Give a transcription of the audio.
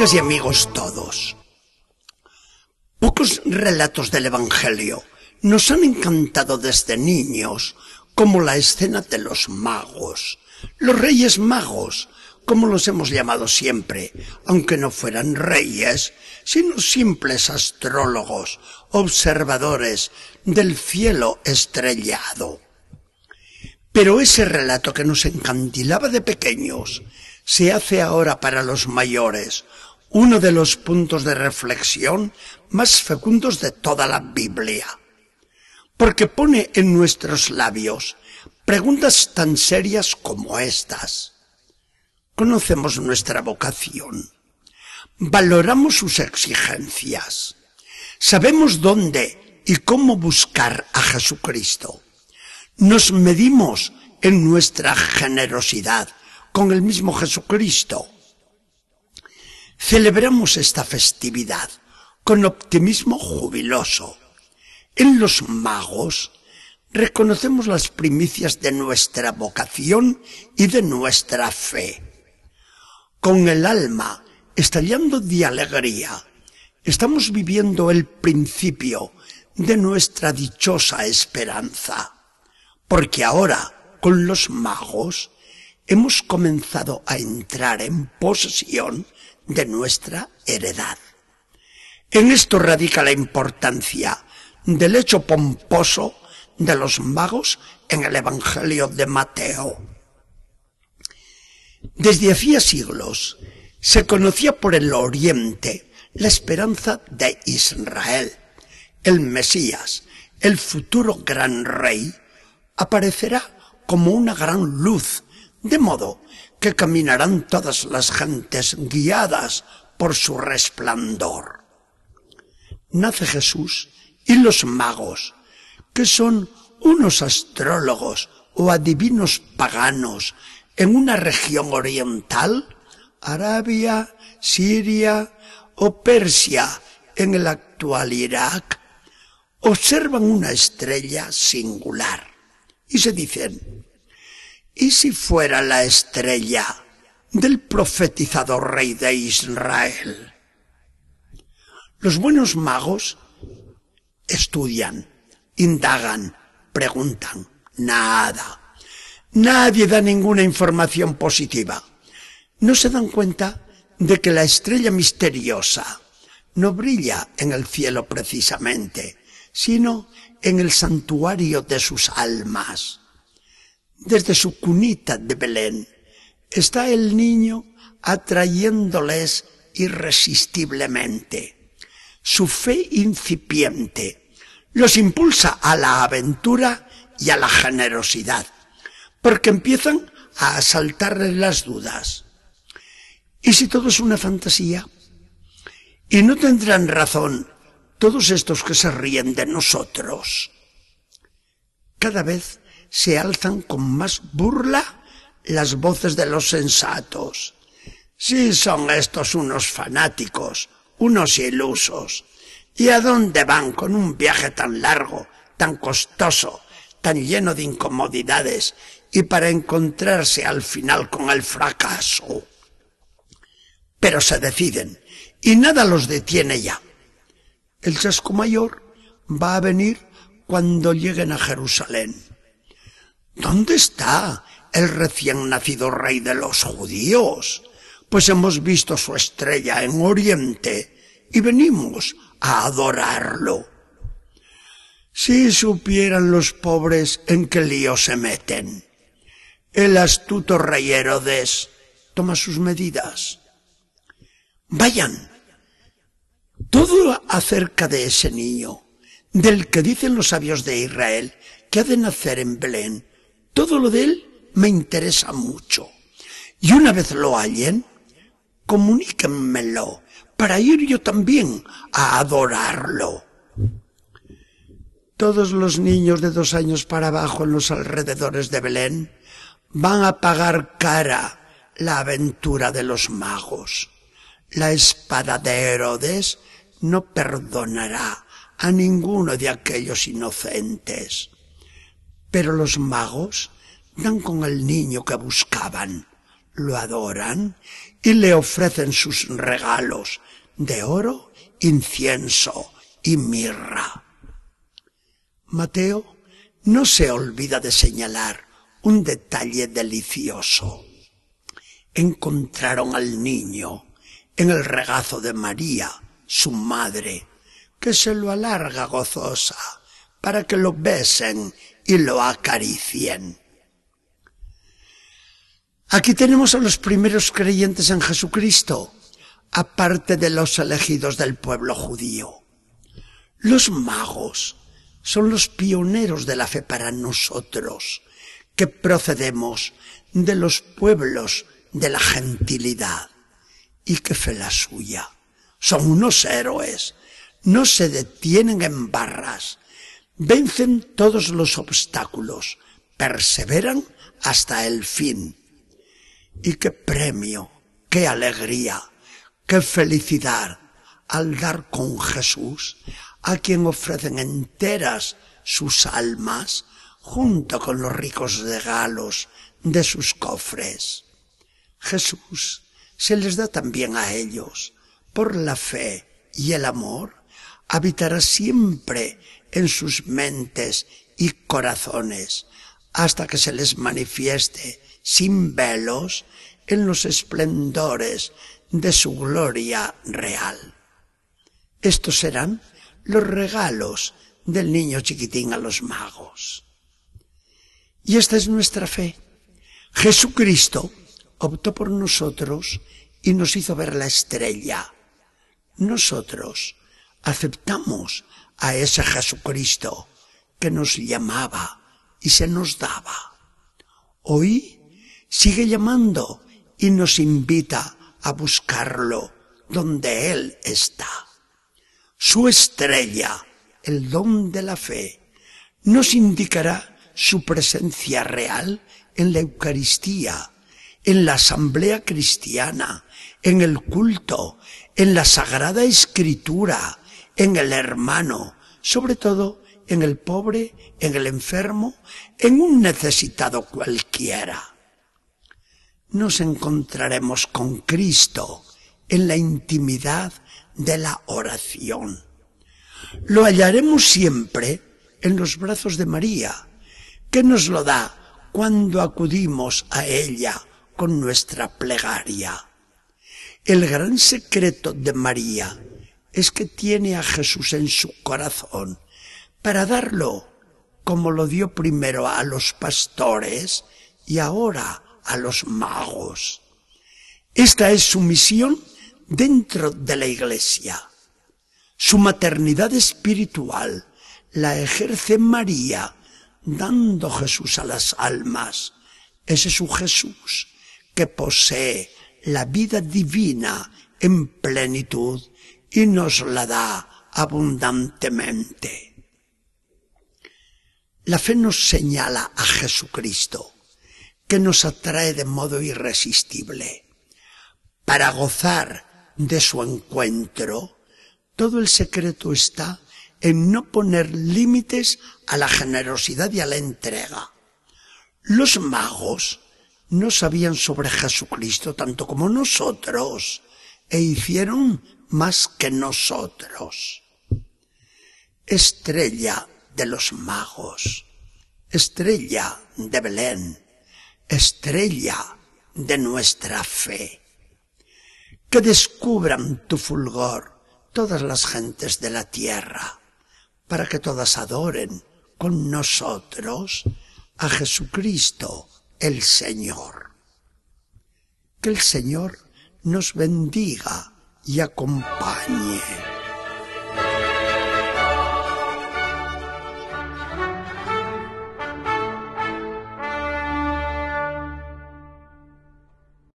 Y amigos todos, pocos relatos del Evangelio nos han encantado desde niños, como la escena de los magos, los reyes magos, como los hemos llamado siempre, aunque no fueran reyes, sino simples astrólogos, observadores del cielo estrellado. Pero ese relato que nos encantilaba de pequeños se hace ahora para los mayores uno de los puntos de reflexión más fecundos de toda la Biblia, porque pone en nuestros labios preguntas tan serias como estas. Conocemos nuestra vocación, valoramos sus exigencias, sabemos dónde y cómo buscar a Jesucristo. Nos medimos en nuestra generosidad con el mismo Jesucristo. Celebramos esta festividad con optimismo jubiloso. En los magos reconocemos las primicias de nuestra vocación y de nuestra fe. Con el alma estallando de alegría, estamos viviendo el principio de nuestra dichosa esperanza, porque ahora, con los magos, hemos comenzado a entrar en posesión de nuestra heredad. En esto radica la importancia del hecho pomposo de los magos en el Evangelio de Mateo. Desde hacía siglos se conocía por el oriente la esperanza de Israel. El Mesías, el futuro gran rey, aparecerá como una gran luz, de modo que caminarán todas las gentes guiadas por su resplandor. Nace Jesús y los magos, que son unos astrólogos o adivinos paganos en una región oriental, Arabia, Siria o Persia en el actual Irak, observan una estrella singular y se dicen, ¿y si fuera la estrella del profetizado rey de Israel? Los buenos magos estudian, indagan, preguntan. Nada. Nadie da ninguna información positiva. No se dan cuenta de que la estrella misteriosa no brilla en el cielo precisamente, sino en el santuario de sus almas. Desde su cunita de Belén está el niño atrayéndoles irresistiblemente. Su fe incipiente los impulsa a la aventura y a la generosidad, porque empiezan a asaltarles las dudas. ¿Y si todo es una fantasía? Y no tendrán razón todos estos que se ríen de nosotros. Cada vez se alzan con más burla las voces de los sensatos. Sí son estos unos fanáticos, unos ilusos, ¿Y a dónde van con un viaje tan largo, tan costoso, tan lleno de incomodidades y para encontrarse al final con el fracaso? Pero se deciden y nada los detiene ya. El chasco mayor va a venir cuando lleguen a Jerusalén. ¿Dónde está el recién nacido rey de los judíos? Pues hemos visto su estrella en Oriente y venimos a adorarlo. Si supieran los pobres en qué lío se meten. El astuto rey Herodes toma sus medidas. Vayan. Todo acerca de ese niño, del que dicen los sabios de Israel que ha de nacer en Belén, todo lo de él me interesa mucho. Y una vez lo hallen, comuníquenmelo para ir yo también a adorarlo. Todos los niños de dos años para abajo en los alrededores de Belén van a pagar cara la aventura de los magos. La espada de Herodes no perdonará a ninguno de aquellos inocentes. Pero los magos dan con el niño que buscaban, lo adoran y le ofrecen sus regalos de oro, incienso y mirra. Mateo no se olvida de señalar un detalle delicioso. Encontraron al niño en el regazo de María, su madre, que se lo alarga gozosa para que lo besen y lo acaricien. Aquí tenemos a los primeros creyentes en Jesucristo, aparte de los elegidos del pueblo judío. Los magos son los pioneros de la fe para nosotros, que procedemos de los pueblos de la gentilidad. Y qué fe la suya. Son unos héroes. No se detienen en barras. Vencen todos los obstáculos. Perseveran hasta el fin. Y qué premio, qué alegría, qué felicidad al dar con Jesús, a quien ofrecen enteras sus almas junto con los ricos regalos de sus cofres. Jesús se les da también a ellos, por la fe y el amor, habitará siempre en sus mentes y corazones, hasta que se les manifieste sin velos en los esplendores de su gloria real. Estos serán los regalos del niño chiquitín a los magos. Y esta es nuestra fe. Jesucristo optó por nosotros y nos hizo ver la estrella. Nosotros aceptamos a ese Jesucristo que nos llamaba y se nos daba. Hoy sigue llamando y nos invita a buscarlo donde Él está. Su estrella, el don de la fe, nos indicará su presencia real en la Eucaristía, en la asamblea cristiana, en el culto, en la sagrada escritura, en el hermano, sobre todo en el pobre, en el enfermo, en un necesitado cualquiera. Nos encontraremos con Cristo en la intimidad de la oración. Lo hallaremos siempre en los brazos de María, que nos lo da cuando acudimos a ella con nuestra plegaria. El gran secreto de María es que tiene a Jesús en su corazón para darlo como lo dio primero a los pastores y ahora a los magos. Esta es su misión dentro de la iglesia. Su maternidad espiritual la ejerce María dando Jesús a las almas. Ese es su Jesús que posee la vida divina en plenitud y nos la da abundantemente. La fe nos señala a Jesucristo, que nos atrae de modo irresistible. Para gozar de su encuentro, todo el secreto está en no poner límites a la generosidad y a la entrega. Los magos no sabían sobre Jesucristo tanto como nosotros e hicieron más que nosotros. Estrella de los magos, estrella de Belén, estrella de nuestra fe que descubran tu fulgor todas las gentes de la tierra, para que todas adoren con nosotros a Jesucristo el Señor. Que el Señor nos bendiga y acompañe.